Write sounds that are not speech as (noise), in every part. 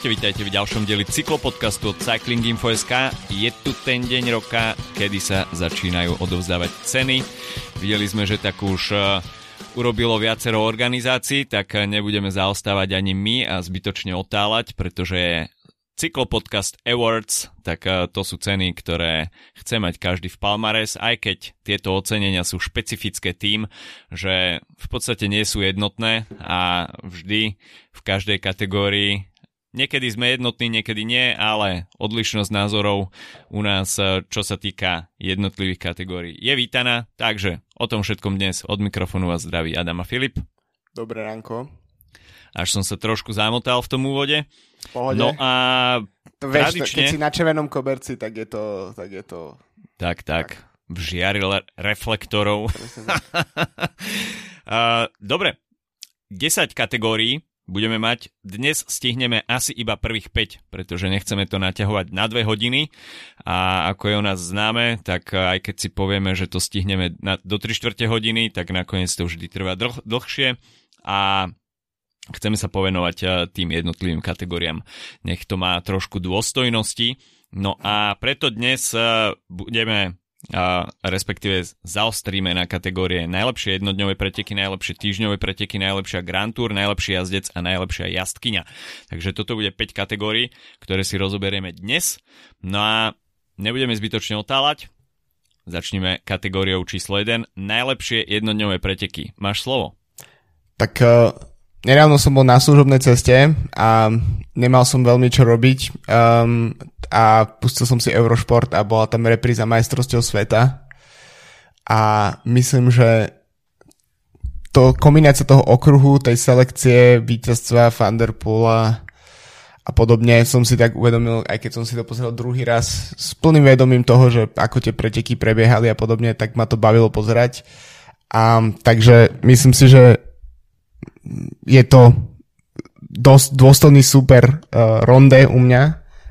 Čaute, vítajte v ďalšom dieli cyklopodcastu od Cycling Info.sk. Je tu ten deň roka, kedy sa začínajú odovzdávať ceny. Videli sme, že tak už uh, urobilo viacero organizácií, tak nebudeme zaostávať ani my a zbytočne otáľať, pretože Cyklopodcast Awards, tak eh, to sú ceny, ktoré chce mať každý v Palmares, aj keď tieto ocenenia sú špecifické tým, že v podstate nie sú jednotné a vždy v každej kategórii Niekedy sme jednotní, niekedy nie, ale odlišnosť názorov u nás, eh, čo sa týka jednotlivých kategórií, je vítaná. Takže o tom všetkom dnes od mikrofónu vás zdraví Adam a Filip. Dobré ránko. Až som sa trošku zamotal v tom úvode. Pohode. No a to vieš, tradične... keď si na červenom koberci, tak je to... Tak, je to... tak, tak. tak. V žiari reflektorov. (laughs) dobre. 10 kategórií budeme mať. Dnes stihneme asi iba prvých 5, pretože nechceme to naťahovať na 2 hodiny a ako je o nás známe, tak aj keď si povieme, že to stihneme na, do 3 čtvrte hodiny, tak nakoniec to vždy trvá dlh, dlhšie a chceme sa povenovať eh, tým jednotlivým kategóriám. Nech to má trošku dôstojnosti. No a preto dnes eh, budeme a respektíve zaostríme na kategórie najlepšie jednodňové preteky, najlepšie týždňové preteky, najlepšia Grand Tour, najlepší jazdec a najlepšia jazdkyňa. Takže toto bude 5 kategórií, ktoré si rozoberieme dnes. No a nebudeme zbytočne otáľať. Začneme kategóriou číslo 1. Najlepšie jednodňové preteky. Máš slovo? Tak uh, nedávno som bol na služobnej ceste a nemal som veľmi čo robiť. Um, a pustil som si Eurošport a bola tam repríza majstrovstiev sveta a myslím, že to kombinácia toho okruhu, tej selekcie, víťazstva Vanderpoola a podobne som si tak uvedomil, aj keď som si to pozrel druhý raz s plným vedomím toho, že ako tie preteky prebiehali a podobne, tak ma to bavilo pozerať. A, takže myslím si, že je to dosť dôstojný super uh, ronde u mňa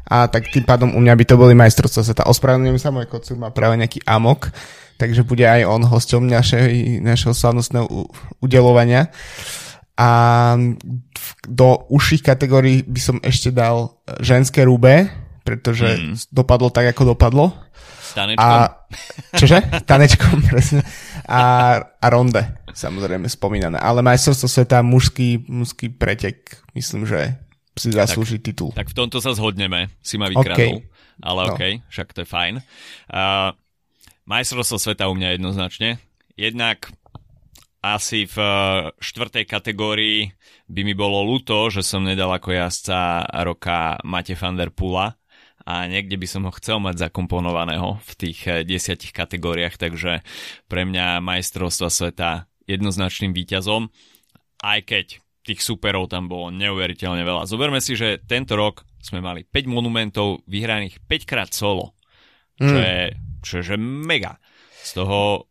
a tak tým pádom u mňa by to boli majstrovstvá sveta. Ospravedlňujem sa, môj kocúr má práve nejaký amok, takže bude aj on hosťom našej, našeho slavnostného udelovania. A do užších kategórií by som ešte dal ženské rúbe, pretože mm. dopadlo tak, ako dopadlo. Tanečkom. A, čože? Tanečkom, (laughs) presne. A, a ronde, samozrejme spomínané. Ale majstrovstvo sveta, mužský, mužský pretek, myslím, že si zaslúži tak, titul. Tak v tomto sa zhodneme, si ma vykradol. Okay. Ale no. OK, však to je fajn. Uh, majstrovstvo sveta u mňa jednoznačne. Jednak asi v uh, štvrtej kategórii by mi bolo ľúto, že som nedal ako jazdca roka Mate van der Pula a niekde by som ho chcel mať zakomponovaného v tých uh, desiatich kategóriách, takže pre mňa majstrovstva sveta jednoznačným výťazom, aj keď tých superov tam bolo neuveriteľne veľa. Zoberme si, že tento rok sme mali 5 monumentov vyhraných 5 krát solo, čo, mm. je, čo je mega. Z toho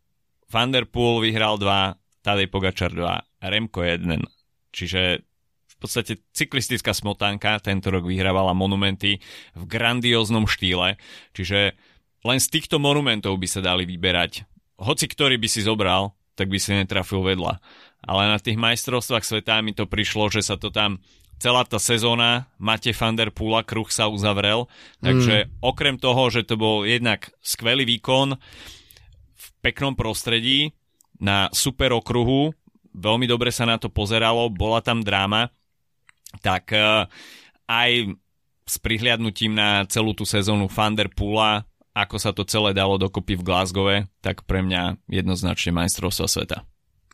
Van der Poel vyhral 2, Tadej Pogačar 2, Remko 1. Čiže podstate cyklistická smotánka tento rok vyhrávala monumenty v grandióznom štýle, čiže len z týchto monumentov by sa dali vyberať. Hoci ktorý by si zobral, tak by si netrafil vedľa ale na tých majstrovstvách sveta mi to prišlo, že sa to tam celá tá sezóna Mate van der Pula kruh sa uzavrel, takže mm. okrem toho, že to bol jednak skvelý výkon v peknom prostredí na super okruhu, veľmi dobre sa na to pozeralo, bola tam dráma, tak uh, aj s prihliadnutím na celú tú sezónu Van der Pula, ako sa to celé dalo dokopy v Glasgowe, tak pre mňa jednoznačne majstrovstvo sveta.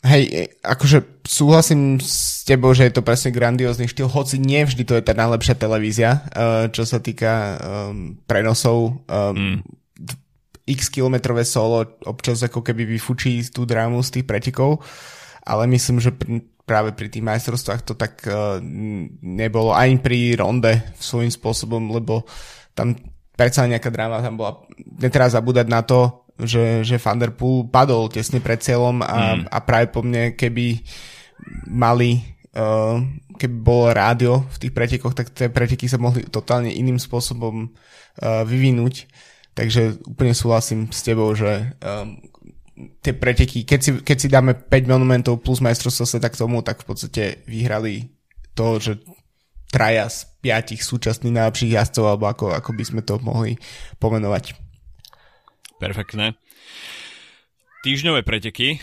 Hej, e, akože súhlasím s tebou, že je to presne grandiózny štýl, hoci nie vždy to je tá najlepšia televízia, uh, čo sa týka prenosov. Mm. X kilometrové solo občas ako keby vyfučí tú drámu z tých pretekov, ale myslím, že pri, práve pri tých majstrovstvách to tak uh, nebolo ani pri ronde svojím spôsobom, lebo tam predsa nejaká dráma tam bola. Netreba zabúdať na to, že, že Van Der Poel padol tesne pred cieľom a, mm. a práve po mne, keby mali uh, keby bolo rádio v tých pretekoch, tak tie preteky sa mohli totálne iným spôsobom uh, vyvinúť. Takže úplne súhlasím s tebou, že um, tie preteky, keď si, keď si dáme 5 monumentov plus majstrovstvo sa tak tomu, tak v podstate vyhrali to, že traja z piatich súčasných najlepších jazdcov, alebo ako, ako by sme to mohli pomenovať. Perfektné. Týždňové preteky,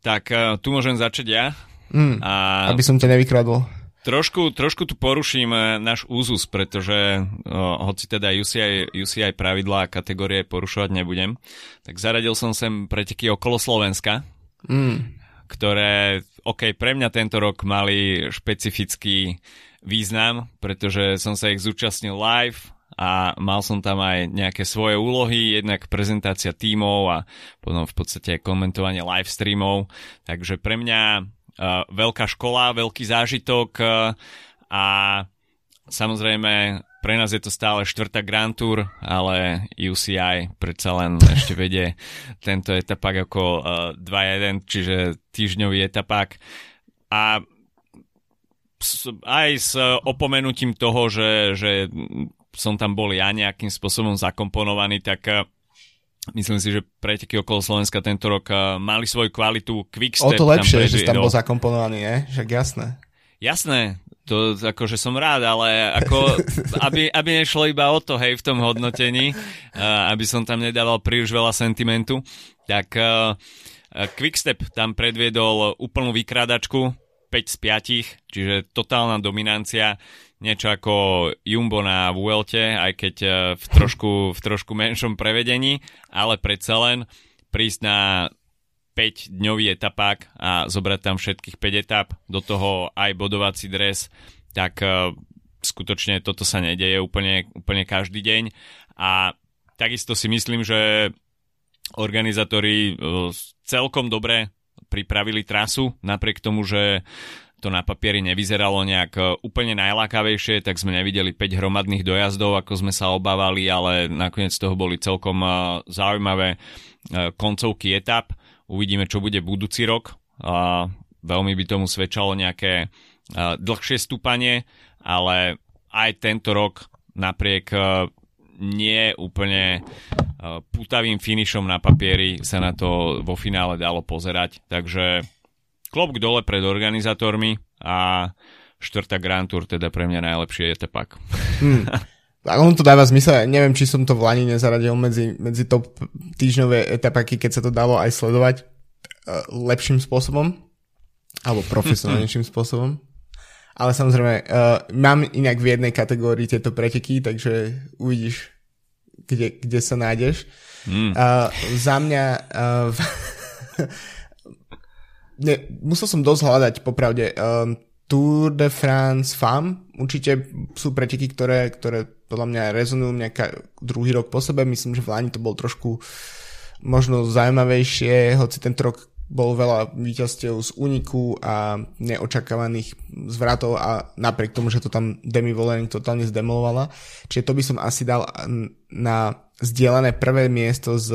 tak uh, tu môžem začať ja. Mm, a aby som ťa nevykradol. Trošku, trošku tu poruším uh, náš úzus, pretože uh, hoci teda UCI, UCI pravidlá a kategórie porušovať nebudem, tak zaradil som sem preteky okolo Slovenska, mm. ktoré, ok, pre mňa tento rok mali špecifický význam, pretože som sa ich zúčastnil live, a mal som tam aj nejaké svoje úlohy, jednak prezentácia tímov a potom v podstate komentovanie live streamov. Takže pre mňa uh, veľká škola, veľký zážitok uh, a samozrejme pre nás je to stále štvrtá Grand Tour, ale UCI predsa len ešte vedie tento etapák ako uh, 2-1, čiže týždňový etapák. A aj s opomenutím toho, že, že som tam bol ja nejakým spôsobom zakomponovaný, tak eh, myslím si, že preteky okolo Slovenska tento rok mali svoju kvalitu. Quickstep o to lepšie, tam že tam bol zakomponovaný, ne? Však jasné. Jasné, to akože som rád, ale ako, (laughs) aby, aby nešlo iba o to, hej, v tom hodnotení, aby som tam nedával príliš veľa sentimentu, tak uh, Quickstep tam predviedol úplnú vykrádačku, 5 z 5, čiže totálna dominancia niečo ako Jumbo na Vuelte, aj keď e, v trošku, v trošku menšom prevedení, ale predsa len prísť na 5-dňový etapák a zobrať tam všetkých 5 etap, do toho aj bodovací dres, tak uh, skutočne toto sa nedeje úplne, úplne každý deň. A takisto si myslím, že organizátori uh, celkom dobre pripravili trasu, napriek tomu, že to na papieri nevyzeralo nejak e, úplne najlákavejšie, tak sme nevideli 5 hromadných dojazdov, ako sme sa obávali, ale nakoniec toho boli celkom e, zaujímavé e, koncovky etap. Uvidíme, čo bude budúci rok. Veľmi by tomu svedčalo nejaké dlhšie stúpanie, ale aj tento rok napriek nie úplne putavým finišom na papieri sa na to vo finále dalo pozerať. Takže klopk dole pred organizátormi a štvrtá Grand Tour teda pre mňa najlepšie je tepak. Hmm. A on to dáva zmysel, neviem, či som to v Lani nezaradil medzi, medzi top týždňové etapaky, keď sa to dalo aj sledovať uh, lepším spôsobom, alebo profesionálnejším (laughs) spôsobom. Ale samozrejme, uh, mám inak v jednej kategórii tieto preteky, takže uvidíš, kde, kde sa nájdeš. Mm. Uh, za mňa uh, (laughs) ne, musel som dosť hľadať, popravde. Um, Tour de France FAM, určite sú preteky, ktoré, ktoré podľa mňa rezonujú nejaká druhý rok po sebe. Myslím, že v Lani to bol trošku možno zaujímavejšie, hoci tento rok bolo veľa víťazstiev z úniku a neočakávaných zvratov a napriek tomu, že to tam Demi Volening totálne zdemolovala. Čiže to by som asi dal na zdieľané prvé miesto z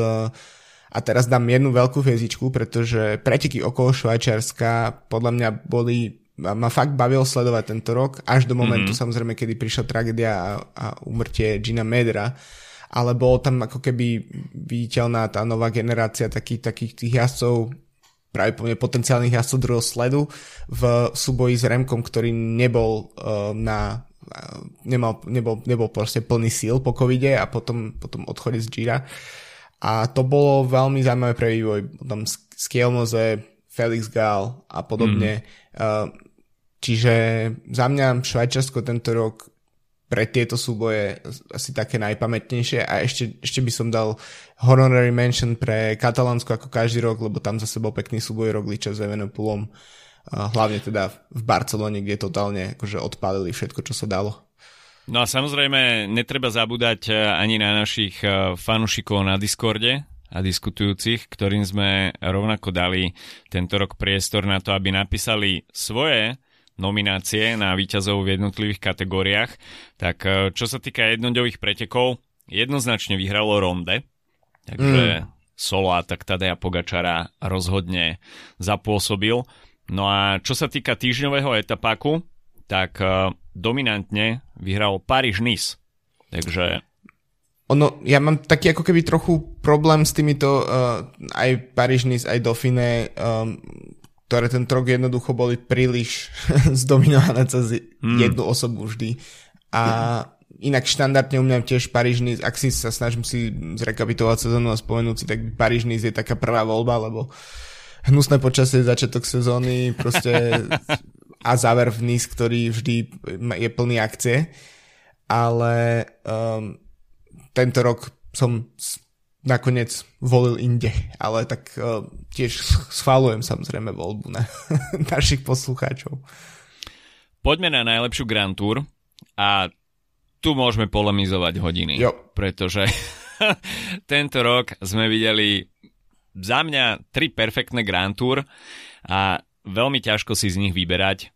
a teraz dám jednu veľkú hviezdičku, pretože preteky okolo Švajčiarska podľa mňa boli ma fakt bavil sledovať tento rok, až do momentu mm-hmm. samozrejme, kedy prišla tragédia a, a umrtie Gina Medra, ale bolo tam ako keby viditeľná tá nová generácia takých, takých tých jazdcov, práve potenciálnych jazdcov druhého sledu v súboji s Remkom, ktorý nebol uh, na uh, nemal, nebol, nebol proste plný síl po covide a potom, potom odchode z Gira. Uh, a to bolo veľmi zaujímavé pre vývoj. Tam Skielmoze, Felix Gall a podobne. Mm. Čiže za mňa Švajčarsko tento rok pre tieto súboje asi také najpamätnejšie a ešte, ešte by som dal honorary mention pre Katalánsko ako každý rok, lebo tam zase bol pekný súboj Rogliča s Evenopulom, hlavne teda v Barcelone, kde totálne akože odpálili všetko, čo sa dalo. No a samozrejme, netreba zabúdať eh, ani na našich eh, fanúšikov na Discorde a diskutujúcich, ktorým sme rovnako dali tento rok priestor na to, aby napísali svoje nominácie na výťazov v jednotlivých kategóriách. Tak eh, čo sa týka jednodňových pretekov, jednoznačne vyhralo Ronde, takže mm. solo tak Tadeja Pogačara rozhodne zapôsobil. No a čo sa týka týždňového etapáku, tak dominantne vyhral Paríž-Nice. Takže... Ono, ja mám taký ako keby trochu problém s týmito uh, aj Paríž-Nice, aj Dauphine, um, ktoré ten rok jednoducho boli príliš (laughs) zdominované cez hmm. jednu osobu vždy. A inak štandardne u mňa tiež Paríž ak si sa snažím si zrekapitovať sezónu a spomenúť si, tak Paríž je taká prvá voľba, lebo hnusné počasie, začiatok sezóny, proste (laughs) a záver v Nice, ktorý vždy je plný akcie. Ale um, tento rok som nakoniec volil inde, ale tak uh, tiež schválujem samozrejme voľbu na (laughs) našich poslucháčov. Poďme na najlepšiu Grand Tour a tu môžeme polemizovať hodiny, jo. pretože (laughs) tento rok sme videli za mňa tri perfektné Grand Tour a veľmi ťažko si z nich vyberať.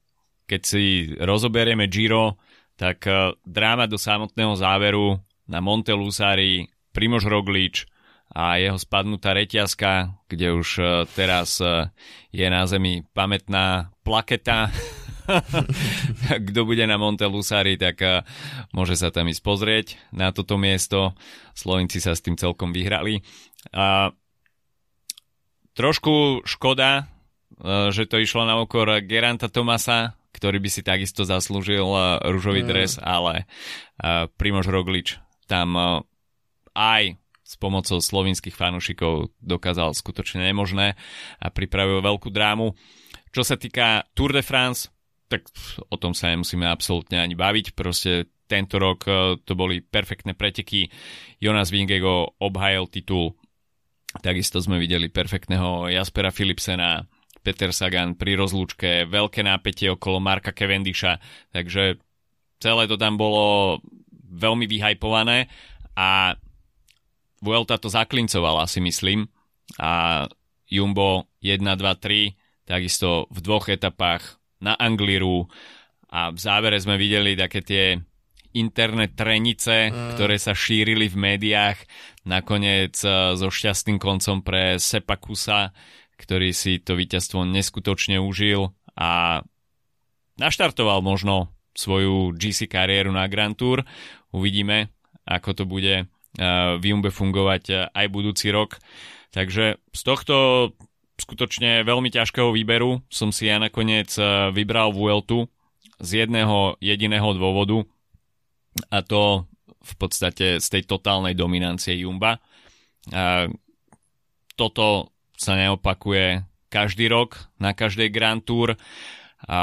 Keď si rozoberieme Giro, tak uh, dráma do samotného záveru na Montelusari, Primož Roglič a jeho spadnutá reťazka, kde už uh, teraz uh, je na zemi pamätná plaketa (laughs) kto bude na Monte Lusari, tak môže sa tam ísť pozrieť na toto miesto. Slovenci sa s tým celkom vyhrali. Uh, trošku škoda, že to išlo na okor Geranta Tomasa, ktorý by si takisto zaslúžil uh, rúžový mm. dres, ale uh, Primož Roglič tam uh, aj s pomocou slovinských fanúšikov dokázal skutočne nemožné a pripravil veľkú drámu. Čo sa týka Tour de France, tak o tom sa nemusíme absolútne ani baviť. Proste tento rok to boli perfektné preteky. Jonas Vingego obhajil titul. Takisto sme videli perfektného Jaspera Philipsena, Peter Sagan pri rozlúčke, veľké nápetie okolo Marka Cavendisha, takže celé to tam bolo veľmi vyhajpované a Vuelta to zaklincovala si myslím. A Jumbo 1, 2, 3 takisto v dvoch etapách na Angliru. A v závere sme videli také tie internet trenice, mm. ktoré sa šírili v médiách, nakoniec e, so šťastným koncom pre Sepakusa, ktorý si to víťazstvo neskutočne užil a naštartoval možno svoju GC kariéru na Grand Tour. Uvidíme, ako to bude e, v Jumbe fungovať e, aj budúci rok. Takže z tohto skutočne veľmi ťažkého výberu som si ja nakoniec eh, vybral Vueltu z jedného jediného dôvodu a to v podstate z tej totálnej dominancie Jumba. Toto sa neopakuje každý rok na každej Grand Tour a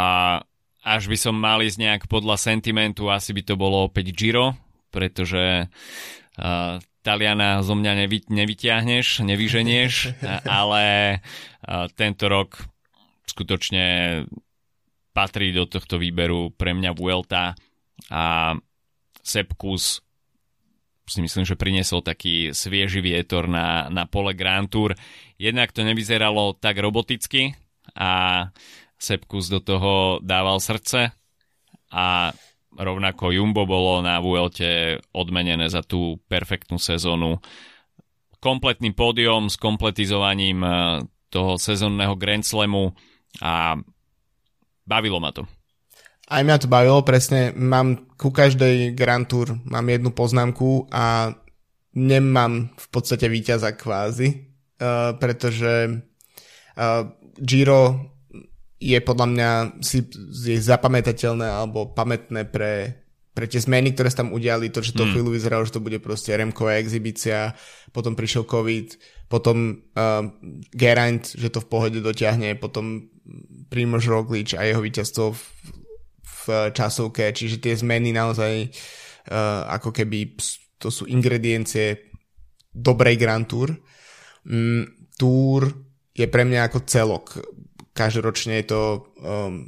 až by som mal ísť nejak podľa sentimentu, asi by to bolo opäť Giro, pretože uh, Taliana zo mňa nevy, nevyťahneš, nevyženieš, (laughs) ale tento rok skutočne patrí do tohto výberu pre mňa Vuelta a Sepkus si myslím, že priniesol taký svieži vietor na, na pole Grand Tour. Jednak to nevyzeralo tak roboticky a Sepkus do toho dával srdce a rovnako Jumbo bolo na Vuelte odmenené za tú perfektnú sezónu kompletným pódium s kompletizovaním eh, toho sezónneho Grand Slamu a bavilo ma to. Aj mňa to bavilo, presne. Mám ku každej Grand Tour mám jednu poznámku a nemám v podstate víťaza kvázi, uh, pretože uh, Giro je podľa mňa si, je zapamätateľné alebo pamätné pre, pre tie zmeny, ktoré sa tam udiali, to, že to mm. chvíľu vyzeralo, že to bude proste Remková exhibícia, potom prišiel COVID, potom uh, Geraint, že to v pohode dotiahne, potom Primož Roglič a jeho víťazstvo v, v časovke, čiže tie zmeny naozaj uh, ako keby to sú ingrediencie dobrej Grand Tour. Mm, tour je pre mňa ako celok každoročne je to, um,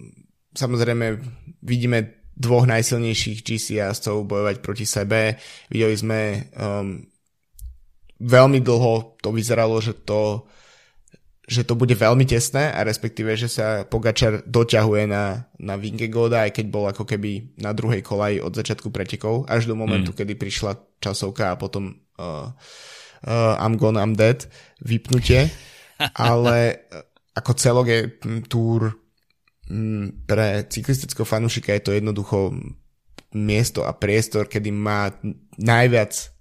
samozrejme vidíme dvoch najsilnejších GC jazdcov bojovať proti sebe. Videli sme um, veľmi dlho to vyzeralo, že to že to bude veľmi tesné a respektíve, že sa Pogačar doťahuje na, na Vingegoda, aj keď bol ako keby na druhej kolaji od začiatku pretekov, až do momentu, mm. kedy prišla časovka a potom uh, uh, I'm gone, I'm dead, vypnutie. (laughs) Ale ako celok je túr pre cyklistického fanúšika je to jednoducho miesto a priestor, kedy má najviac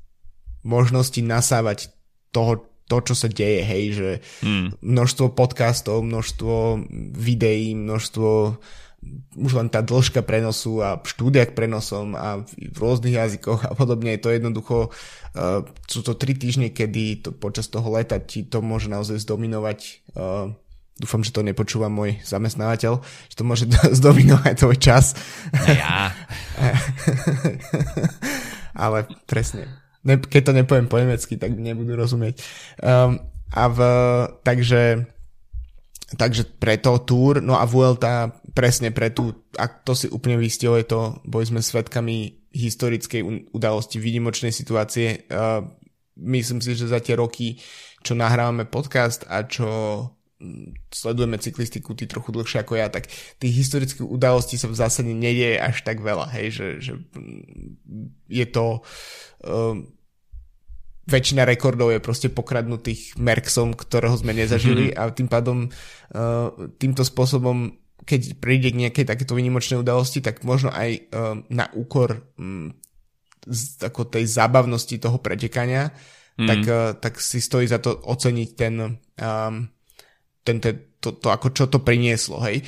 možností nasávať toho, to, čo sa deje, hej, že hmm. množstvo podcastov, množstvo videí, množstvo už len tá dĺžka prenosu a štúdia k prenosom a v rôznych jazykoch a podobne, je to jednoducho, uh, sú to tri týždne, kedy to, počas toho leta ti to môže naozaj zdominovať uh, dúfam, že to nepočúva môj zamestnávateľ, že to môže (laughs) zdominovať tvoj čas. Ja. (laughs) Ale presne. Ne, keď to nepoviem po nemecky, tak nebudú rozumieť. Um, a v, takže Takže preto Tour, no a Vuelta presne pre tú, ak to si úplne vystihol, je to, boli sme svetkami historickej udalosti, výnimočnej situácie. Uh, myslím si, že za tie roky, čo nahrávame podcast a čo mm, sledujeme cyklistiku ty trochu dlhšie ako ja, tak tých historických udalostí sa v zásade nedieje až tak veľa, hej, že, že mm, je to uh, väčšina rekordov je proste pokradnutých Merksom, ktorého sme nezažili mm-hmm. a tým pádom uh, týmto spôsobom keď príde k nejakej takéto výnimočnej udalosti, tak možno aj uh, na úkor um, z, ako tej zábavnosti toho pretekania, mm. tak, uh, tak si stojí za to oceniť ten, um, ten, ten to, to, ako čo to prinieslo, hej.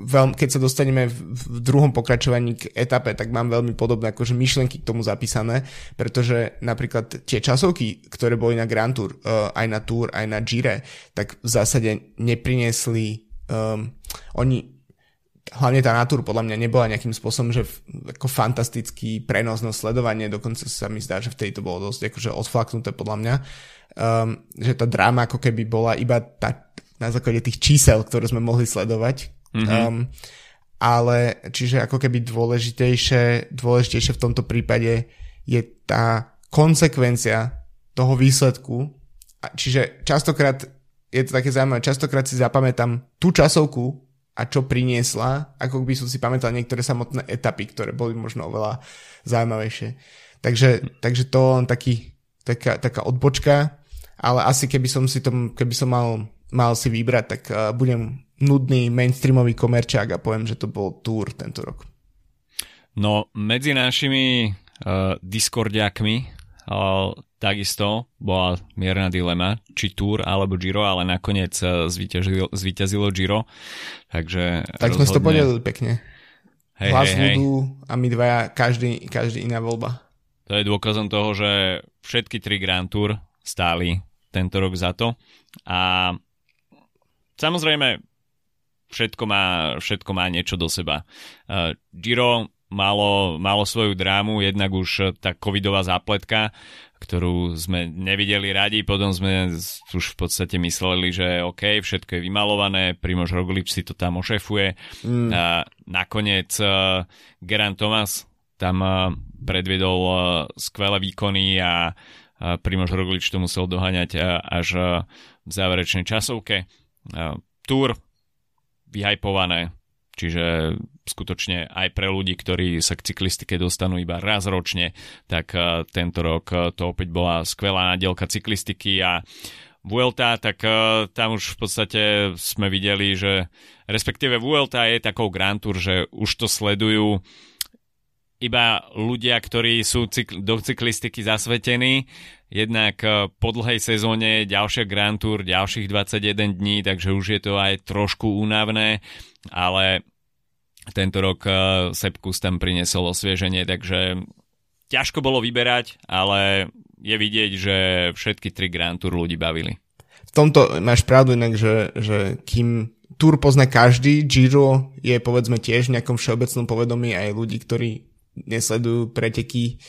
Veľ, keď sa dostaneme v, v druhom pokračovaní k etape, tak mám veľmi podobné akože myšlenky k tomu zapísané, pretože napríklad tie časovky, ktoré boli na Grand Tour, uh, aj na Tour, aj na Gire, tak v zásade nepriniesli um, oni hlavne tá Tour podľa mňa nebola nejakým spôsobom, že ako fantastický prenos na sledovanie, dokonca sa mi zdá, že vtedy to bolo dosť akože odflaknuté podľa mňa, um, že tá dráma ako keby bola iba tá na základe tých čísel, ktoré sme mohli sledovať. Mm-hmm. Um, ale čiže ako keby dôležitejšie, dôležitejšie v tomto prípade je tá konsekvencia toho výsledku. Čiže častokrát je to také zaujímavé, častokrát si zapamätám tú časovku a čo priniesla, ako by som si pamätal niektoré samotné etapy, ktoré boli možno oveľa zaujímavejšie. Takže, takže to len taký, taká, taká odbočka, ale asi keby som si tom, keby som mal mal si vybrať, tak uh, budem nudný mainstreamový komerčák a poviem, že to bol Tour tento rok. No, medzi našimi uh, Discordiakmi uh, takisto bola mierna dilema, či Tour alebo Giro, ale nakoniec uh, zvíťazilo, zvíťazilo Giro. Takže tak rozhodne... sme si to podelili pekne. Hej, Hlas hej, hej. a my dvaja, každý, každý iná voľba. To je dôkazom toho, že všetky tri Grand Tour stáli tento rok za to. A Samozrejme, všetko má, všetko má niečo do seba. Uh, Giro malo, malo svoju drámu, jednak už tá covidová zápletka, ktorú sme nevideli radi, potom sme už v podstate mysleli, že OK, všetko je vymalované, Primož Roglič si to tam ošefuje. Mm. A nakoniec uh, Geran Thomas tam uh, predviedol uh, skvelé výkony a uh, Primož Roglič to musel doháňať uh, až uh, v záverečnej časovke. Tour vyhajpované, čiže skutočne aj pre ľudí, ktorí sa k cyklistike dostanú iba raz ročne, tak tento rok to opäť bola skvelá nadielka cyklistiky a Vuelta, tak tam už v podstate sme videli, že respektíve Vuelta je takou Grand Tour, že už to sledujú iba ľudia, ktorí sú cykl- do cyklistiky zasvetení. Jednak eh, po dlhej sezóne ďalšia Grand Tour, ďalších 21 dní, takže už je to aj trošku únavné, ale tento rok eh, Sepkus tam priniesol osvieženie, takže ťažko bolo vyberať, ale je vidieť, že všetky tri Grand Tour ľudí bavili. V tomto máš pravdu inak, že, že kým Tour pozná každý, Giro je povedzme tiež v nejakom všeobecnom povedomí aj ľudí, ktorí nesledujú preteky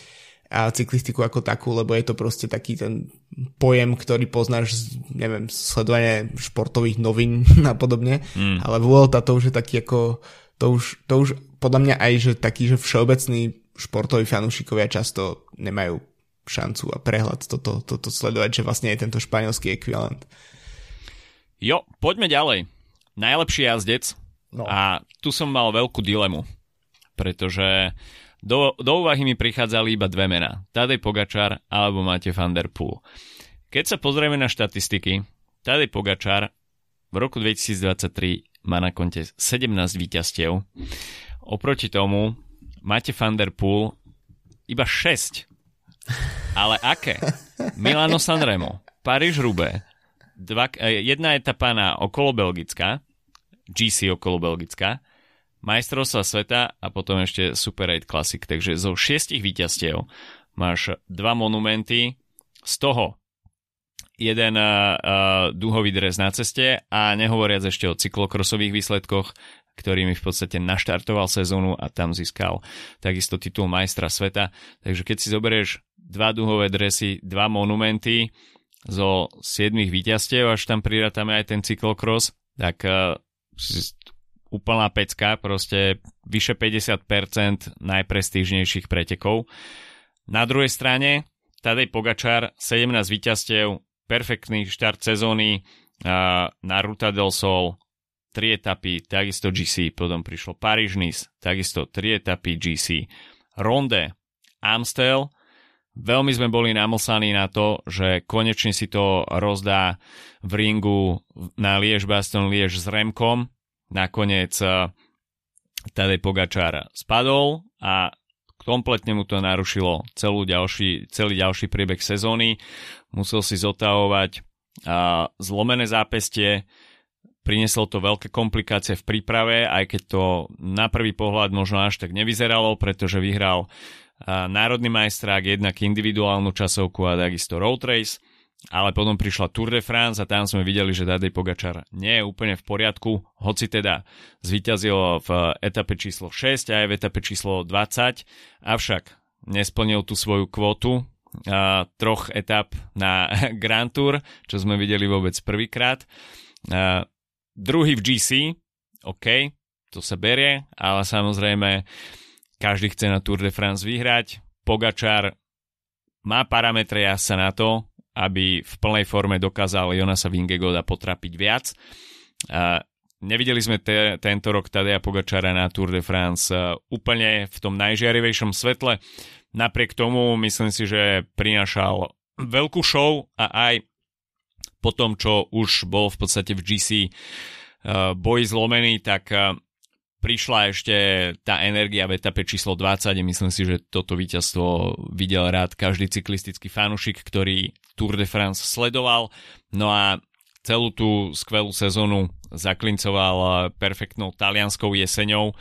a cyklistiku ako takú, lebo je to proste taký ten pojem, ktorý poznáš z, neviem, sledovania športových novín (laughs) a podobne, mm. ale Vuelta to už je taký ako, to už, to už podľa mňa aj, že taký, že všeobecní športoví fanúšikovia často nemajú šancu a prehľad toto, toto sledovať, že vlastne je tento španielský ekvivalent. Jo, poďme ďalej. Najlepší jazdec. No. A tu som mal veľkú dilemu, pretože do, do úvahy mi prichádzali iba dve mená. Tadej Pogačar alebo Mate van der Poel. Keď sa pozrieme na štatistiky, Tadej Pogačar v roku 2023 má na konte 17 víťazstiev. Oproti tomu Mate van der Poel iba 6. Ale aké? (laughs) Milano Sanremo, Paríž Rubé, dva, eh, jedna etapa na okolo Belgická, GC okolo Belgická, majstrovstva sveta a potom ešte Super 8 Classic. Takže zo šiestich víťazstiev máš dva monumenty, z toho jeden uh, duhový dres na ceste a nehovoriac ešte o cyklokrosových výsledkoch, ktorými v podstate naštartoval sezónu a tam získal takisto titul majstra sveta. Takže keď si zoberieš dva duhové dresy, dva monumenty zo siedmých víťazstiev, až tam prirátame aj ten cyklokros, tak uh, úplná pecka, proste vyše 50% najprestížnejších pretekov. Na druhej strane Tadej Pogačar, 17 víťazstiev, perfektný štart sezóny na Ruta del Sol, 3 etapy, takisto GC, potom prišlo Paríž-Nice, takisto 3 etapy GC, Ronde, Amstel, veľmi sme boli namlsaní na to, že konečne si to rozdá v ringu na Liež Baston Liež s Remkom, nakoniec Tadej Pogačar spadol a kompletne mu to narušilo celú ďalší, celý ďalší priebeh sezóny. Musel si zotavovať a, zlomené zápestie, prinieslo to veľké komplikácie v príprave, aj keď to na prvý pohľad možno až tak nevyzeralo, pretože vyhral a, národný majstrák, jednak individuálnu časovku a takisto road race ale potom prišla Tour de France a tam sme videli, že Tadej Pogačar nie je úplne v poriadku, hoci teda zvíťazil v etape číslo 6 a aj v etape číslo 20, avšak nesplnil tú svoju kvotu a, troch etap na (laughs) Grand Tour, čo sme videli vôbec prvýkrát. Druhý v GC, OK, to sa berie, ale samozrejme každý chce na Tour de France vyhrať. Pogačar má parametre sa na to, aby v plnej forme dokázal Jonasa Vingegoda potrapiť viac. A nevideli sme te, tento rok Tadeja Pogačara na Tour de France úplne v tom najžiarivejšom svetle. Napriek tomu myslím si, že prinašal veľkú show a aj po tom, čo už bol v podstate v GC boj zlomený, tak prišla ešte tá energia v etape číslo 20 a myslím si, že toto víťazstvo videl rád každý cyklistický fanúšik, ktorý Tour de France sledoval. No a celú tú skvelú sezónu zaklincoval perfektnou talianskou jeseňou,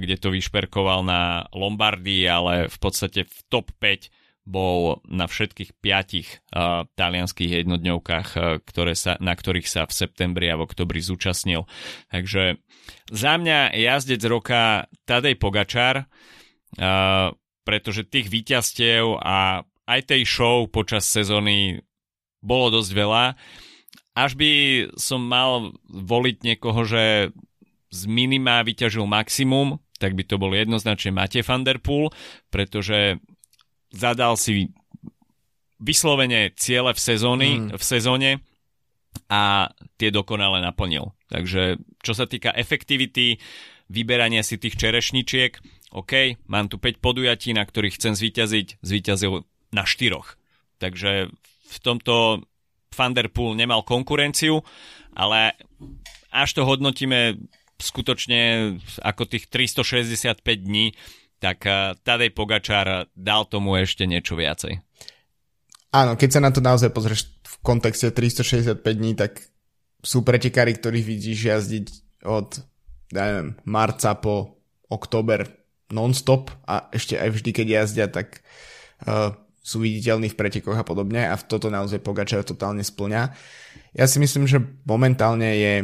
kde to vyšperkoval na Lombardii, ale v podstate v top 5 bol na všetkých piatich uh, talianských jednodňovkách, uh, ktoré sa, na ktorých sa v septembri a v oktobri zúčastnil. Takže za mňa jazdec roka Tadej Pogačar, uh, pretože tých víťazstiev a aj tej show počas sezóny bolo dosť veľa. Až by som mal voliť niekoho, že z minima vyťažil maximum, tak by to bol jednoznačne Matej van der Poel, pretože zadal si vyslovene ciele v, sezóny, mm. v sezóne a tie dokonale naplnil. Takže čo sa týka efektivity, vyberania si tých čerešničiek, OK, mám tu 5 podujatí, na ktorých chcem zvíťaziť, zvíťazil na 4. Takže v tomto Thunderpool nemal konkurenciu, ale až to hodnotíme skutočne ako tých 365 dní, tak eh, Tadej Pogačar dal tomu ešte niečo viacej. Áno, keď sa na to naozaj pozrieš v kontexte 365 dní, tak sú pretekári, ktorých vidíš jazdiť od neviem, marca po október non-stop a ešte aj vždy, keď jazdia, tak uh, sú viditeľní v pretekoch a podobne a v toto naozaj Pogačar totálne splňa. Ja si myslím, že momentálne je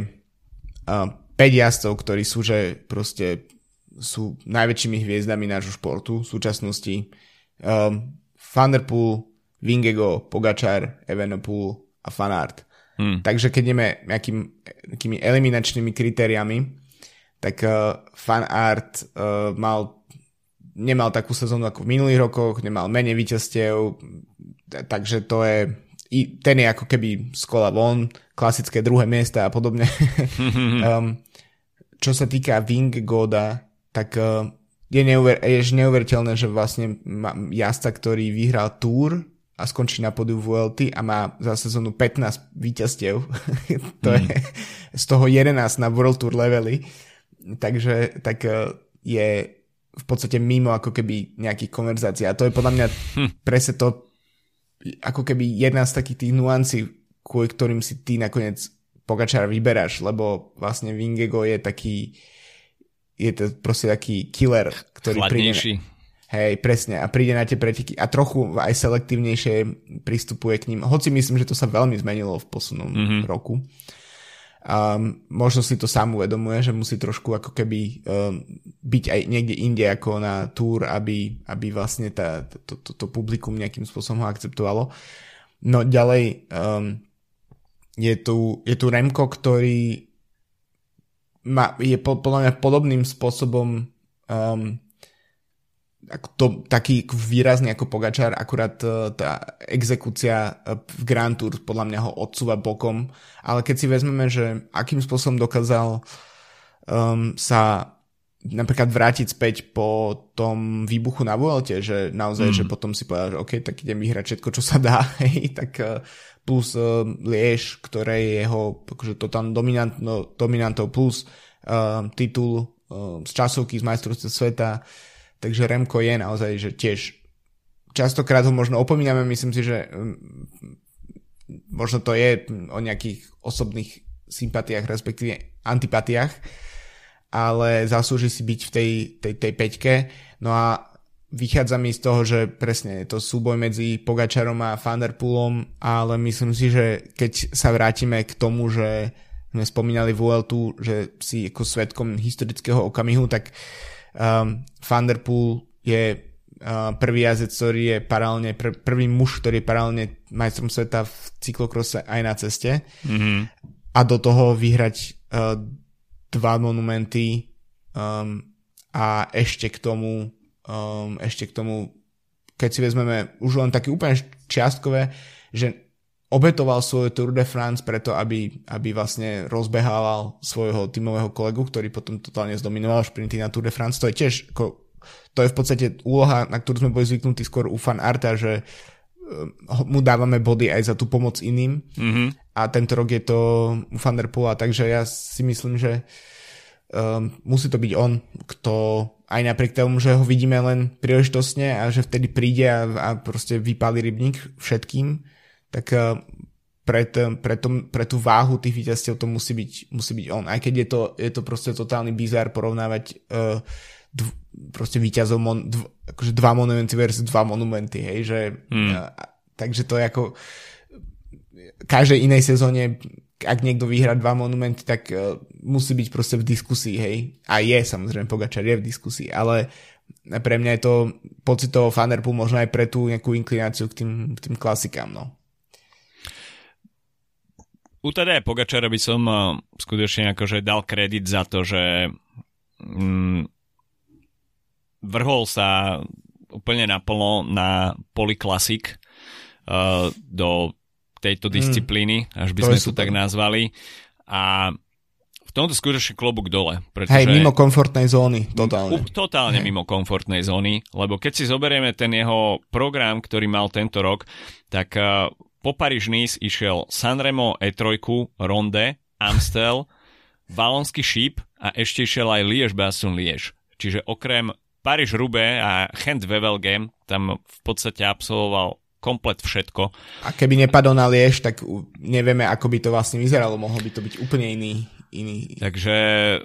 uh, 5 jazdcov, ktorí sú že proste sú najväčšími hviezdami nášho športu v súčasnosti. Um, Van der Poel, Vingego, Pogačar, Evenepoel a Fanart. Hmm. Takže keď ideme nejakým, nejakými eliminačnými kritériami, tak uh, Fanart uh, mal, nemal takú sezónu ako v minulých rokoch, nemal menej víťazstiev, takže to je ten je ako keby z kola von, klasické druhé miesta a podobne. (laughs) um, čo sa týka Vingegoda, tak uh, je, neuver, je neuveriteľné, že vlastne jazda, ktorý vyhral Tour a skončí na podiu VLT a má za sezónu 15 víťazstiev. (laughs) to mm. je z toho 11 na World Tour levely. Takže tak uh, je v podstate mimo ako keby nejakých konverzácií. A to je podľa mňa hm. presne to ako keby jedna z takých tých nuancí, kvôli ktorým si ty nakoniec Pogačara vyberáš, lebo vlastne Vingego je taký je to proste taký killer, ktorý Chladnejší. príde... Hej, presne. A príde na tie preteky a trochu aj selektívnejšie pristupuje k ním. Hoci myslím, že to sa veľmi zmenilo v poslednom mm-hmm. roku. A možno si to sám uvedomuje, že musí trošku ako keby um, byť aj niekde inde ako na túr, aby, aby vlastne tá, to, to, to publikum nejakým spôsobom ho akceptovalo. No ďalej um, je, tu, je tu Remko, ktorý má, je podľa mňa podobným spôsobom um, ako to, taký výrazný ako Pogačar, akurát uh, tá exekúcia uh, v Grand Tour podľa mňa ho odsúva bokom, ale keď si vezmeme, že akým spôsobom dokázal um, sa napríklad vrátiť späť po tom výbuchu na Vuelte, že naozaj, mm. že potom si povedal, že OK, tak idem vyhrať všetko, čo sa dá, (laughs) hej, tak uh, plus uh, Liež, ktoré je jeho akože totálne dominantno, dominantou, plus uh, titul uh, z časovky z majstrovstva sveta, takže Remko je naozaj, že tiež častokrát ho možno opomíname, myslím si, že um, možno to je o nejakých osobných sympatiách, respektíve antipatiách, ale zaslúži si byť v tej, tej, tej peťke. No a vychádza mi z toho, že presne je to súboj medzi Pogačarom a Vanderpoolom, ale myslím si, že keď sa vrátime k tomu, že sme spomínali Vueltu, že si ako svetkom historického okamihu, tak um, Vanderpool je uh, prvý jazdec, ktorý je paralelne, pr- prvý muž, ktorý je paralelne majstrom sveta v cyklokrose aj na ceste. Mm-hmm. A do toho vyhrať uh, dva monumenty um, a ešte k tomu um, ešte k tomu, keď si vezmeme už len také úplne čiastkové, že obetoval svoj Tour de France preto, aby, aby vlastne rozbehával svojho tímového kolegu, ktorý potom totálne zdominoval šprinty na Tour de France. To je tiež, ako, to je v podstate úloha, na ktorú sme boli zvyknutí skôr u fan Arta, že um, mu dávame body aj za tú pomoc iným mm-hmm. a tento rok je to u Van der Poola, takže ja si myslím, že um, musí to byť on, kto aj napriek tomu, že ho vidíme len príležitostne a že vtedy príde a, a proste vypáli rybník všetkým, tak uh, pre, t- pre, to, pre tú váhu tých víťazstiev to musí byť, musí byť on. Aj keď je to, je to proste totálny bizár porovnávať uh, dv- proste víťazov mon, dv- akože dva monumenty versus dva monumenty, hej, že hmm. uh, takže to je ako každej inej sezóne ak niekto vyhrá dva monumenty, tak uh, musí byť proste v diskusii, hej. A je, samozrejme, Pogačar je v diskusii, ale pre mňa je to pocitovo Fanderpool možno aj pre tú nejakú inklináciu k tým, k tým klasikám, no. U teda Pogačara by som uh, skutočne akože dal kredit za to, že mm, vrhol sa úplne naplno na poliklasik uh, do tejto mm. disciplíny, mm, až by sme to tak nazvali. A v tomto skutočne klobúk dole. Pretože Hej, mimo komfortnej zóny, totálne. U, totálne Hej. mimo komfortnej zóny, lebo keď si zoberieme ten jeho program, ktorý mal tento rok, tak uh, po paríž nice išiel Sanremo E3, Ronde, Amstel, (laughs) Valonský šíp a ešte išiel aj Liež Bastogne Liež. Čiže okrem paríž Rube a Gent Wevelgem tam v podstate absolvoval komplet všetko. A keby nepadol na Liež, tak nevieme, ako by to vlastne vyzeralo. Mohol by to byť úplne iný. Iný. Takže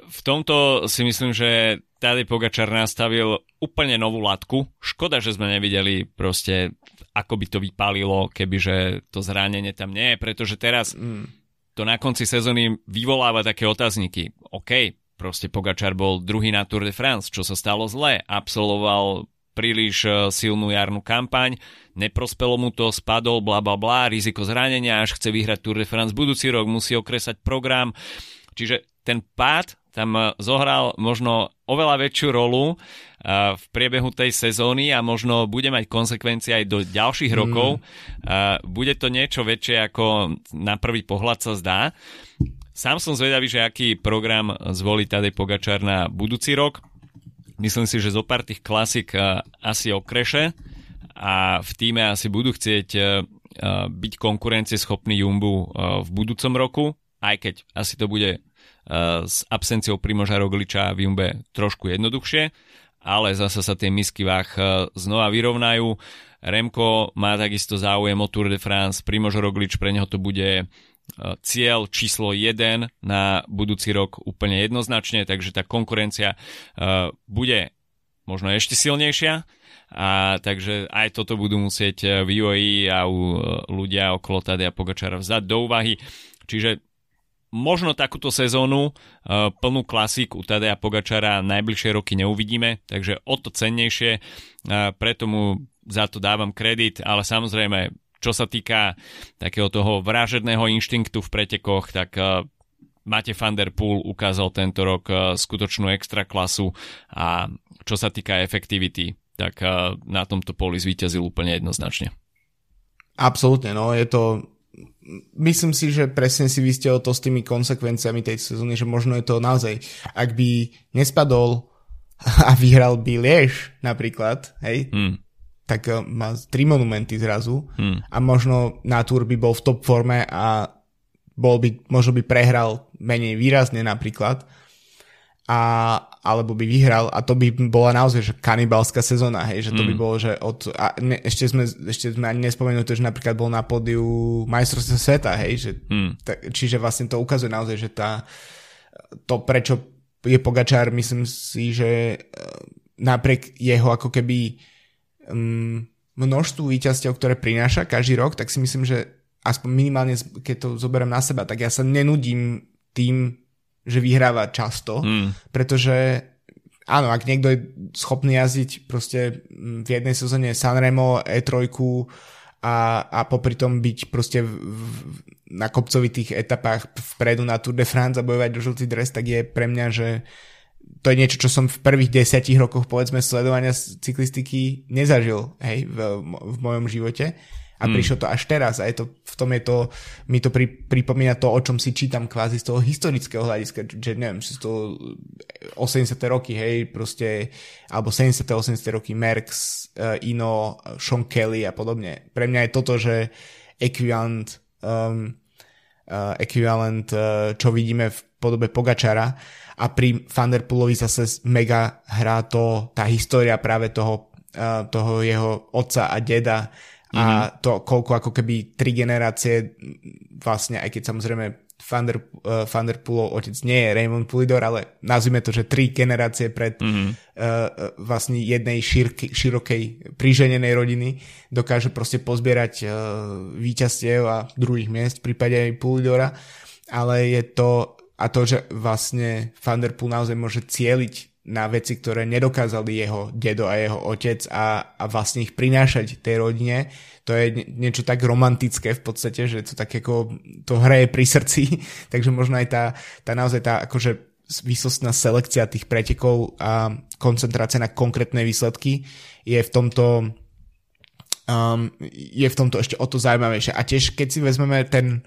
v tomto si myslím, že Tadej Pogačar nastavil úplne novú latku. Škoda, že sme nevideli proste, ako by to vypálilo, kebyže to zranenie tam nie je, pretože teraz mm. to na konci sezóny vyvoláva také otázniky. OK, proste Pogačar bol druhý na Tour de France, čo sa stalo zle, absolvoval príliš e, silnú jarnú kampaň, neprospelo mu to, spadol, bla bla bla, riziko zranenia, až chce vyhrať Tour de France budúci rok, musí okresať program. Čiže ten pád tam e, zohral možno oveľa väčšiu rolu e, v priebehu tej sezóny a možno bude mať konsekvencie aj do ďalších mm. rokov. Bude to niečo väčšie, ako na prvý pohľad sa zdá. Sám som zvedavý, že aký program zvolí Tadej Pogačar na budúci rok. Myslím si, že zo pár tých klasik asi okreše a v týme asi budú chcieť byť konkurencieschopný Jumbu v budúcom roku, aj keď asi to bude s absenciou Primoža Rogliča v Jumbe trošku jednoduchšie, ale zase sa tie misky váh znova vyrovnajú. Remko má takisto záujem o Tour de France, Primož Roglič pre neho to bude cieľ číslo 1 na budúci rok úplne jednoznačne, takže tá konkurencia bude možno ešte silnejšia a takže aj toto budú musieť v UAE a u ľudia okolo Tadea Pogačara vzať do úvahy. Čiže možno takúto sezónu uh, plnú klasik u Tadea Pogačara najbližšie roky neuvidíme, takže o to cennejšie, uh, preto mu za to dávam kredit, ale samozrejme, čo sa týka takého toho vražedného inštinktu v pretekoch, tak uh, Mate van der Poel ukázal tento rok skutočnú extra klasu a čo sa týka efektivity, tak na tomto poli zvíťazil úplne jednoznačne. Absolútne, no je to myslím si, že presne si vystihol to s tými konsekvenciami tej sezóny, že možno je to naozaj, ak by nespadol a vyhral by Liež napríklad, hej, mm. tak uh, má tri monumenty zrazu mm. a možno na Tour by bol v top forme a bol by, možno by prehral menej výrazne napríklad a, alebo by vyhral a to by bola naozaj že kanibalská sezóna, hej, že to mm. by bolo, že od, a ne, ešte, sme, ešte sme ani nespomenuli to, že napríklad bol na pódiu majstrovstva sveta, hej, že, mm. ta, čiže vlastne to ukazuje naozaj, že tá, to prečo je Pogačár, myslím si, že e, napriek jeho ako keby um, množstvu víťazstiev, ktoré prináša každý rok, tak si myslím, že aspoň minimálne, keď to zoberiem na seba, tak ja sa nenudím tým, že vyhráva často, mm. pretože áno, ak niekto je schopný jazdiť proste v jednej sezóne Sanremo, E3 a, a popri tom byť proste v, v, na kopcovitých etapách vpredu na Tour de France a bojovať do žltý dres, tak je pre mňa, že to je niečo, čo som v prvých desiatich rokoch povedzme sledovania cyklistiky nezažil hej, v, v mojom živote a mm. prišlo to až teraz a je to, v tom je to, mi to pri, pripomína to, o čom si čítam kvázi z toho historického hľadiska, že neviem, že to 80. roky, hej, proste, alebo 70. 80. roky, Merckx, uh, Ino, Sean Kelly a podobne. Pre mňa je toto, že ekvivalent, um, uh, ekvivalent uh, čo vidíme v podobe Pogačara a pri Vanderpoolovi zase mega hrá to, tá história práve toho, uh, toho jeho otca a deda, a mm-hmm. to koľko ako keby tri generácie vlastne, aj keď samozrejme Thunder, uh, Thunderpoolov otec nie je Raymond Pulidor, ale nazvime to, že tri generácie pred mm-hmm. uh, vlastne jednej šírky, širokej príženenej rodiny dokáže proste pozbierať uh, víťazstiev a druhých miest v prípade aj Pulidora, ale je to a to, že vlastne Thunderpool naozaj môže cieliť na veci, ktoré nedokázali jeho dedo a jeho otec a, a vlastne ich prinášať tej rodine. To je niečo tak romantické v podstate, že to tak ako to hraje pri srdci, (laughs) takže možno aj tá, tá naozaj tá akože výsostná selekcia tých pretekov a koncentrácia na konkrétne výsledky je v tomto um, je v tomto ešte o to zaujímavejšie. A tiež keď si vezmeme ten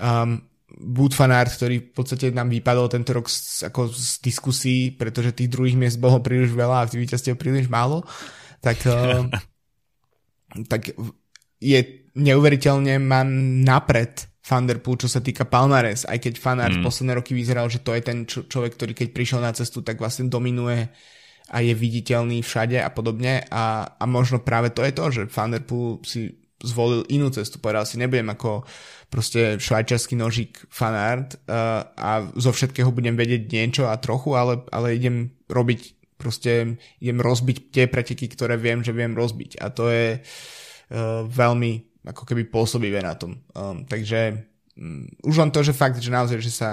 um, Wood fanart, ktorý v podstate nám vypadol tento rok z, ako z diskusí, pretože tých druhých miest bolo príliš veľa a tých víťazstiev príliš málo, tak, uh, (laughs) tak je neuveriteľne má napred Thunderpool, čo sa týka Palmares, aj keď fanart mm. posledné roky vyzeral, že to je ten čo, človek, ktorý keď prišiel na cestu, tak vlastne dominuje a je viditeľný všade a podobne a, a možno práve to je to, že Thunderpool si zvolil inú cestu, povedal si, nebudem ako proste švajčiarsky nožík fanart uh, a zo všetkého budem vedieť niečo a trochu, ale, ale idem robiť proste, idem rozbiť tie preteky, ktoré viem, že viem rozbiť a to je uh, veľmi ako keby pôsobivé na tom. Um, takže um, už len to, že fakt, že naozaj, že sa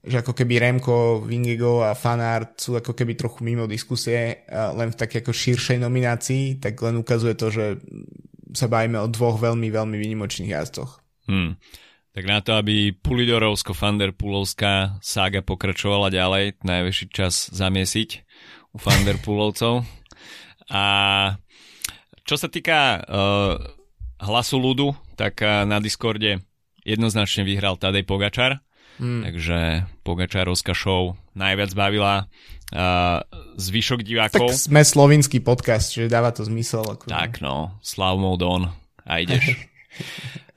že ako keby Remko, Vingego a Fanart sú ako keby trochu mimo diskusie uh, len v takej ako širšej nominácii, tak len ukazuje to, že sa bavíme o dvoch veľmi, veľmi výnimočných jazdoch. Hmm. Tak na to, aby Pulidorovsko-Fanderpulovská sága pokračovala ďalej, najväčší čas zamiesiť u Fanderpulovcov. (laughs) A čo sa týka uh, hlasu ľudu, tak uh, na Discorde jednoznačne vyhral Tadej Pogačar. Hmm. Takže Pogačarovská show najviac bavila uh, zvyšok divákov. Tak sme slovinský podcast, čiže dáva to zmysel. Ako... Tak no, Slav Moldon a ideš. (laughs)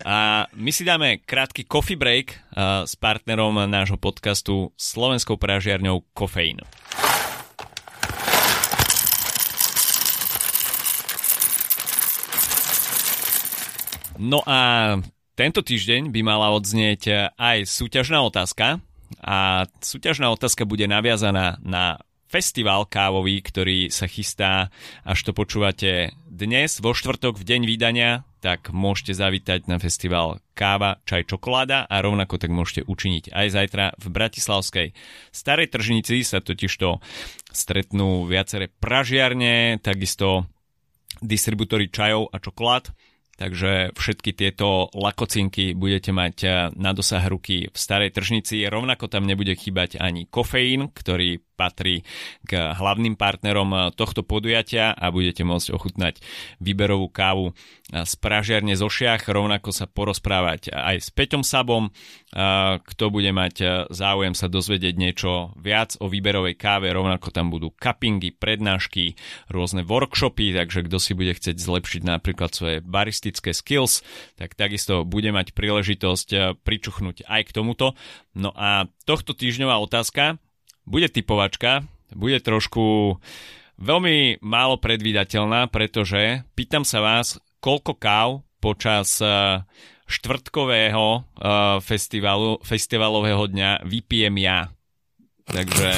A my si dáme krátky coffee break uh, s partnerom nášho podcastu slovenskou pražiarňou Kofeín. No a tento týždeň by mala odznieť aj súťažná otázka a súťažná otázka bude naviazaná na festival kávový, ktorý sa chystá, až to počúvate dnes, vo štvrtok, v deň vydania, tak môžete zavítať na festival Káva, čaj, čokoláda a rovnako tak môžete učiniť aj zajtra v Bratislavskej Starej tržnici. Sa totižto stretnú viaceré pražiarne, takisto distribútory čajov a čokolád Takže všetky tieto lakocinky budete mať eh, na dosah ruky v starej tržnici. Rovnako tam nebude chýbať ani kofeín, ktorý patrí k hlavným partnerom eh, tohto podujatia a budete môcť ochutnať výberovú kávu eh, z pražiarne zo Šiach. Rovnako sa porozprávať aj s Peťom Sabom, kto bude mať záujem sa dozvedieť niečo viac o výberovej káve. Rovnako tam budú cuppingy, prednášky, rôzne workshopy, takže kto si bude chcieť zlepšiť napríklad svoje baristy lingvistické skills, tak takisto bude mať príležitosť eh, pričuchnúť aj k tomuto. No a tohto týždňová otázka bude typovačka, bude trošku veľmi málo predvídateľná, pretože pýtam sa vás, koľko káv počas eh, štvrtkového uh, festivalu, festivalového dňa vypijem ja. Takže...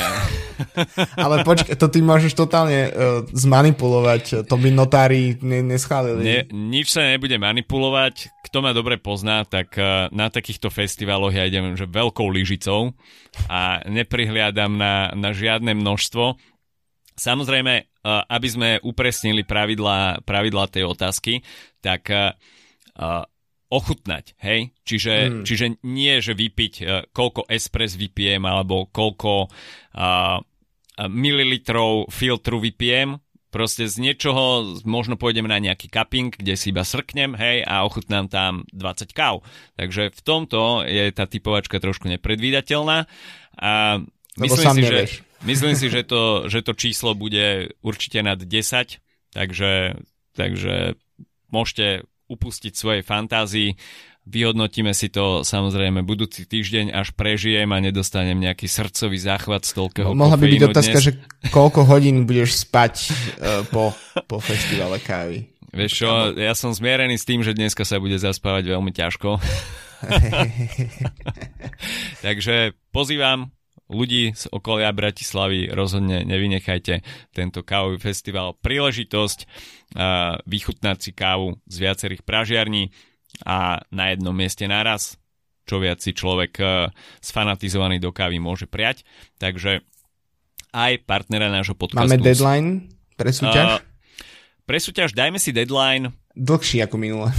(laughs) Ale počkaj, to ty môžeš totálne uh, zmanipulovať, to by notári ne, neschválili. Ne, nič sa nebude manipulovať, kto ma dobre pozná, tak uh, na takýchto festivaloch ja idem že veľkou lyžicou a neprihliadam na, na žiadne množstvo. Samozrejme, uh, aby sme upresnili pravidlá, pravidlá tej otázky, tak uh, ochutnať, hej? Čiže, mm. čiže nie, že vypiť uh, koľko espres vypijem alebo koľko uh, mililitrov filtru vypijem, proste z niečoho možno pôjdem na nejaký cupping, kde si iba srknem, hej, a ochutnám tam 20 káv. Takže v tomto je tá typovačka trošku nepredvídateľná a myslím si, že, (laughs) myslím si, že to, že to číslo bude určite nad 10, takže, takže môžete upustiť svojej fantázii. Vyhodnotíme si to samozrejme budúci týždeň, až prežijem a nedostanem nejaký srdcový záchvat z toľkého Mohla by byť otázka, dnes. že koľko hodín budeš spať uh, po, po festivale kávy. Vieš čo, ja som zmierený s tým, že dneska sa bude zaspávať veľmi ťažko. (laughs) (laughs) Takže pozývam ľudí z okolia Bratislavy rozhodne nevynechajte tento kávový festival. Príležitosť uh, vychutnať si kávu z viacerých pražiarní a na jednom mieste naraz, čo viac si človek uh, sfanatizovaný do kávy môže prijať. Takže aj partnera nášho podcastu... Máme deadline pre súťaž? Uh, pre súťaž dajme si deadline... Dlhší ako minule.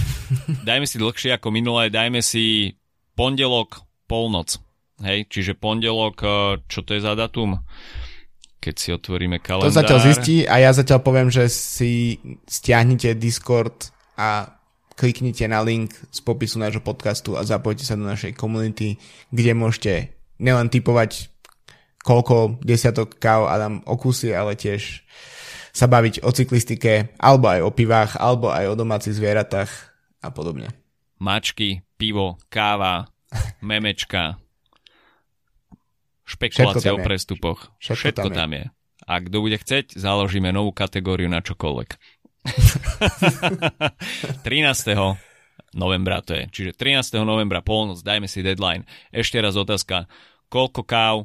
dajme si dlhšie ako minule, dajme si pondelok, polnoc. Hej, čiže pondelok, eh, čo to je za datum? Keď si otvoríme kalendár. To zatiaľ zistí a ja zatiaľ poviem, že si stiahnite Discord a kliknite na link z popisu nášho podcastu a zapojte sa do našej komunity, kde môžete nielen typovať koľko desiatok káv Adam okusy, ale tiež sa baviť o cyklistike, alebo aj o pivách, alebo aj o domácich zvieratách a podobne. Mačky, pivo, káva, memečka, špekulácie o prestupoch. Všetko, Všetko tam, je. tam je. A kto bude chceť, založíme novú kategóriu na čokoľvek. (laughs) 13. novembra to je. Čiže 13. novembra polnoc, dajme si deadline. Ešte raz otázka, koľko káv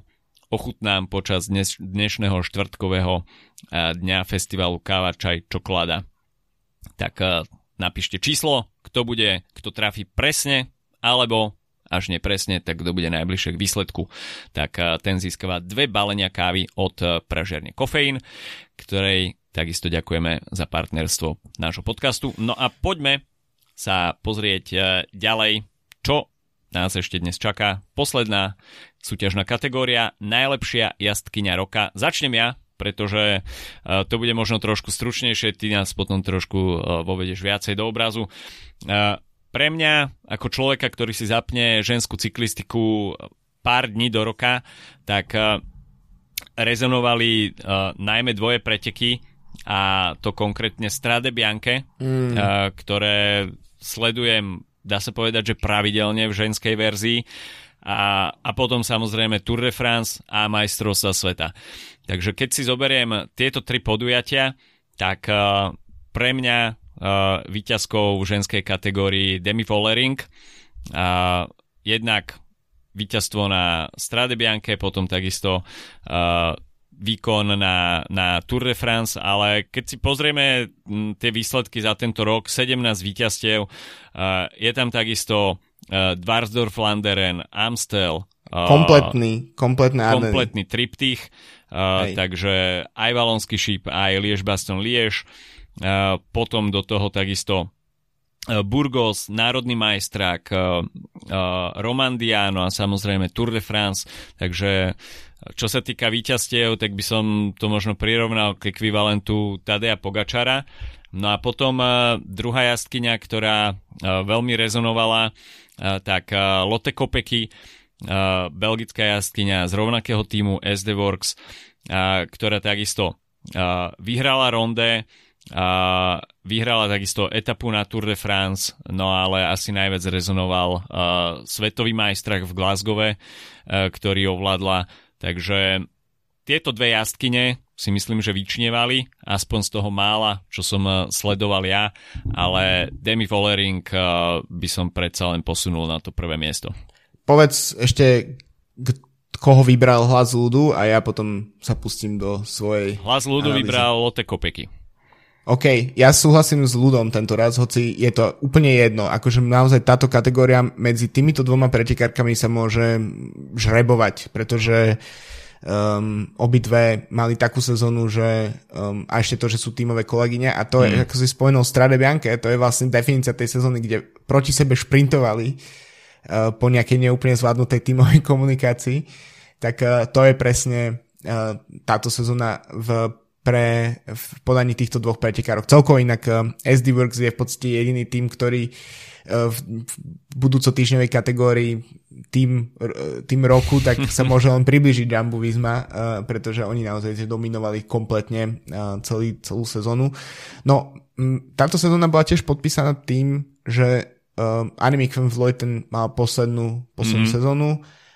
ochutnám počas dnes, dnešného štvrtkového eh, dňa festivalu káva, čaj, čokoláda. Tak eh, napíšte číslo, kto bude, kto trafi presne, alebo až nepresne, tak kto bude najbližšie k výsledku, tak eh, ten získava dve balenia kávy od eh, pražiarne Kofeín, ktorej takisto ďakujeme za partnerstvo nášho podcastu. No a poďme sa pozrieť eh, ďalej, čo nás ešte dnes čaká. Posledná súťažná kategória, najlepšia jazdkyňa roka. Začnem ja, pretože to bude možno trošku stručnejšie, ty nás potom trošku vovedieš viacej do obrazu pre mňa, ako človeka, ktorý si zapne ženskú cyklistiku pár dní do roka, tak uh, rezonovali uh, najmä dvoje preteky a to konkrétne Strade Bianche, mm. uh, ktoré sledujem, dá sa povedať, že pravidelne v ženskej verzii a, a potom samozrejme Tour de France a majstrovstva sveta. Takže keď si zoberiem tieto tri podujatia, tak uh, pre mňa uh, výťazkou v ženskej kategórii Demi Vollering. Uh, jednak víťazstvo na Strade Bianche, potom takisto uh, výkon na, na Tour de France, ale keď si pozrieme tie výsledky za tento rok, 17 víťazstiev, uh, je tam takisto uh, Dvarsdorf, Landeren, Amstel, uh, kompletný, kompletný, kompletný triptych, uh, takže aj Valonský šíp, aj Liež Baston Liež, uh, potom do toho takisto Burgos, národný majstrák, Romandiano a samozrejme Tour de France, takže čo sa týka víťazstiev, tak by som to možno prirovnal k ekvivalentu Tadea Pogačara. No a potom uh, druhá jazdkyňa, ktorá veľmi rezonovala, tak Lotte Kopecky, belgická jazdkyňa z rovnakého týmu SD Works, ktorá takisto vyhrala ronde, a vyhrala takisto etapu na Tour de France, no ale asi najviac rezonoval uh, svetový majstrach v Glasgowe, uh, ktorý ovládla Takže tieto dve jazdkyne si myslím, že vyčnievali, aspoň z toho mála, čo som eh, sledoval ja, ale Demi Vollering eh, by som predsa len posunul na to prvé miesto. Povedz ešte, koho vybral hlas ľudu a ja potom sa pustím do svojej Hlas ľudu analýzy. vybral Lotte Kopeky. OK, ja súhlasím s ľudom tento raz, hoci je to úplne jedno. Akože naozaj táto kategória medzi týmito dvoma pretekárkami sa môže žrebovať, pretože um, obidve mali takú sezónu, že um, a ešte to, že sú tímové kolegyne a to mm. je, ako si spomenul Strade Bianche, to je vlastne definícia tej sezóny, kde proti sebe šprintovali uh, po nejakej neúplne zvládnutej tímovej (laughs) komunikácii, tak uh, to je presne uh, táto sezóna v pre v podaní týchto dvoch pretekárov. Celkovo inak eh, SD Works je v podstate jediný tým, ktorý uh, v, budúco týždňovej kategórii tým, uh, tým roku, tak (laughs) sa môže len približiť Jumbo Visma, pretože oni naozaj dominovali kompletne celý, celú sezónu. No, táto sezóna bola tiež podpísaná tým, že Annemiek van Vleuten mal poslednú, poslednú mm-hmm. sezónu,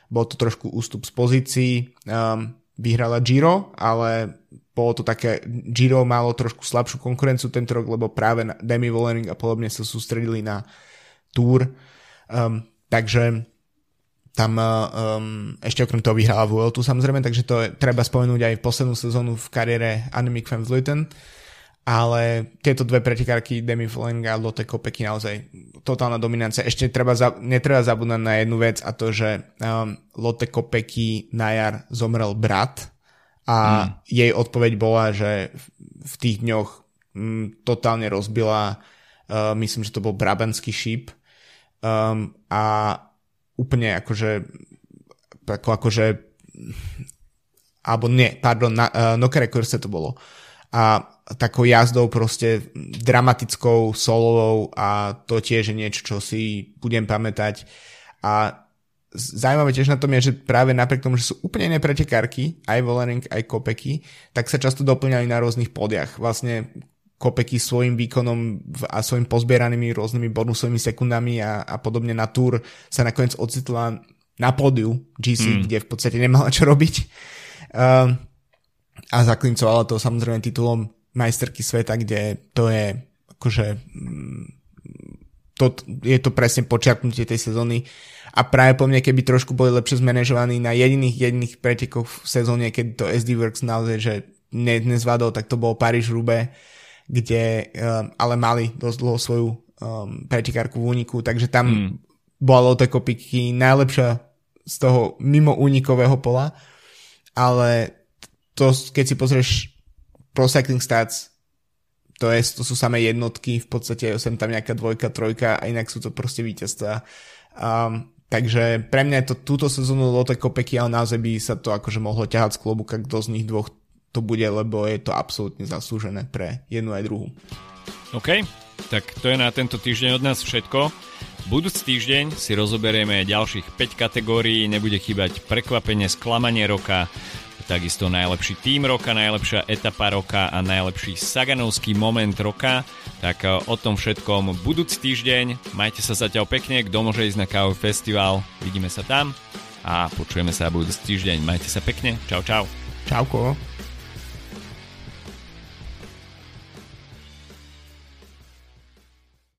bol to trošku ústup z pozícií, vyhrala Giro, ale bolo to také, Giro malo trošku slabšiu konkurenciu tento rok, lebo práve Demi Vollering a podobne sa sústredili na Tour. Um, takže tam um, ešte okrem toho vyhrala Vueltu samozrejme, takže to je, treba spomenúť aj poslednú sezónu v kariére Annemiek van Vleuten. Ale tieto dve pretekárky, Demi Vollering a Lotte Kopecky naozaj totálna dominancia. Ešte treba za, netreba zabúdať na jednu vec a to, že um, Lotte Kopecky na jar zomrel brat a mm. jej odpoveď bola, že v tých dňoch mm, totálne rozbila, uh, myslím, že to bol Brabanský šíp um, a úplne akože ako, akože alebo nie, pardon, na, uh, Nokere Kurse to bolo. A takou jazdou proste dramatickou, solovou a to tiež je niečo, čo si budem pamätať. A zaujímavé tiež na tom je, že práve napriek tomu, že sú úplne iné pretekárky, aj Vollering, aj Kopeky, tak sa často doplňali na rôznych podiach. Vlastne Kopeky svojim výkonom a svojim pozbieranými rôznymi bonusovými sekundami a, a podobne na Tour sa nakoniec ocitla na pódiu GC, mm. kde v podstate nemala čo robiť. Uh, a zaklincovala to samozrejme titulom majsterky sveta, kde to je akože mm, to, je to presne počiarknutie tej sezóny a práve po mne, keby trošku boli lepšie zmanéžovaní na jediných jediných pretekoch v sezóne, keď to SD Works naozaj, že ne, nezvadol, tak to bol Paríž Rube, kde um, ale mali dosť dlho svoju um, pretekárku v úniku, takže tam mm. bola Lotte Kopiky najlepšia z toho mimo únikového pola, ale to, keď si pozrieš Pro Cycling Stats, to, je, to sú samé jednotky, v podstate sem tam nejaká dvojka, trojka a inak sú to proste víťazstva. Um, Takže pre mňa je to túto sezónu Lotte Kopecky, ale naozaj by sa to akože mohlo ťahať z klobuka, kto z nich dvoch to bude, lebo je to absolútne zaslúžené pre jednu aj druhú. OK, tak to je na tento týždeň od nás všetko. Budúci týždeň si rozoberieme ďalších 5 kategórií, nebude chýbať prekvapenie, sklamanie roka, takisto najlepší tým roka, najlepšia etapa roka a najlepší Saganovský moment roka. Tak e, o tom všetkom budúci týždeň. Majte sa zatiaľ pekne, kto môže ísť na kávový festival, vidíme sa tam a počujeme sa budúci týždeň. Majte sa pekne, čau čau. Čauko.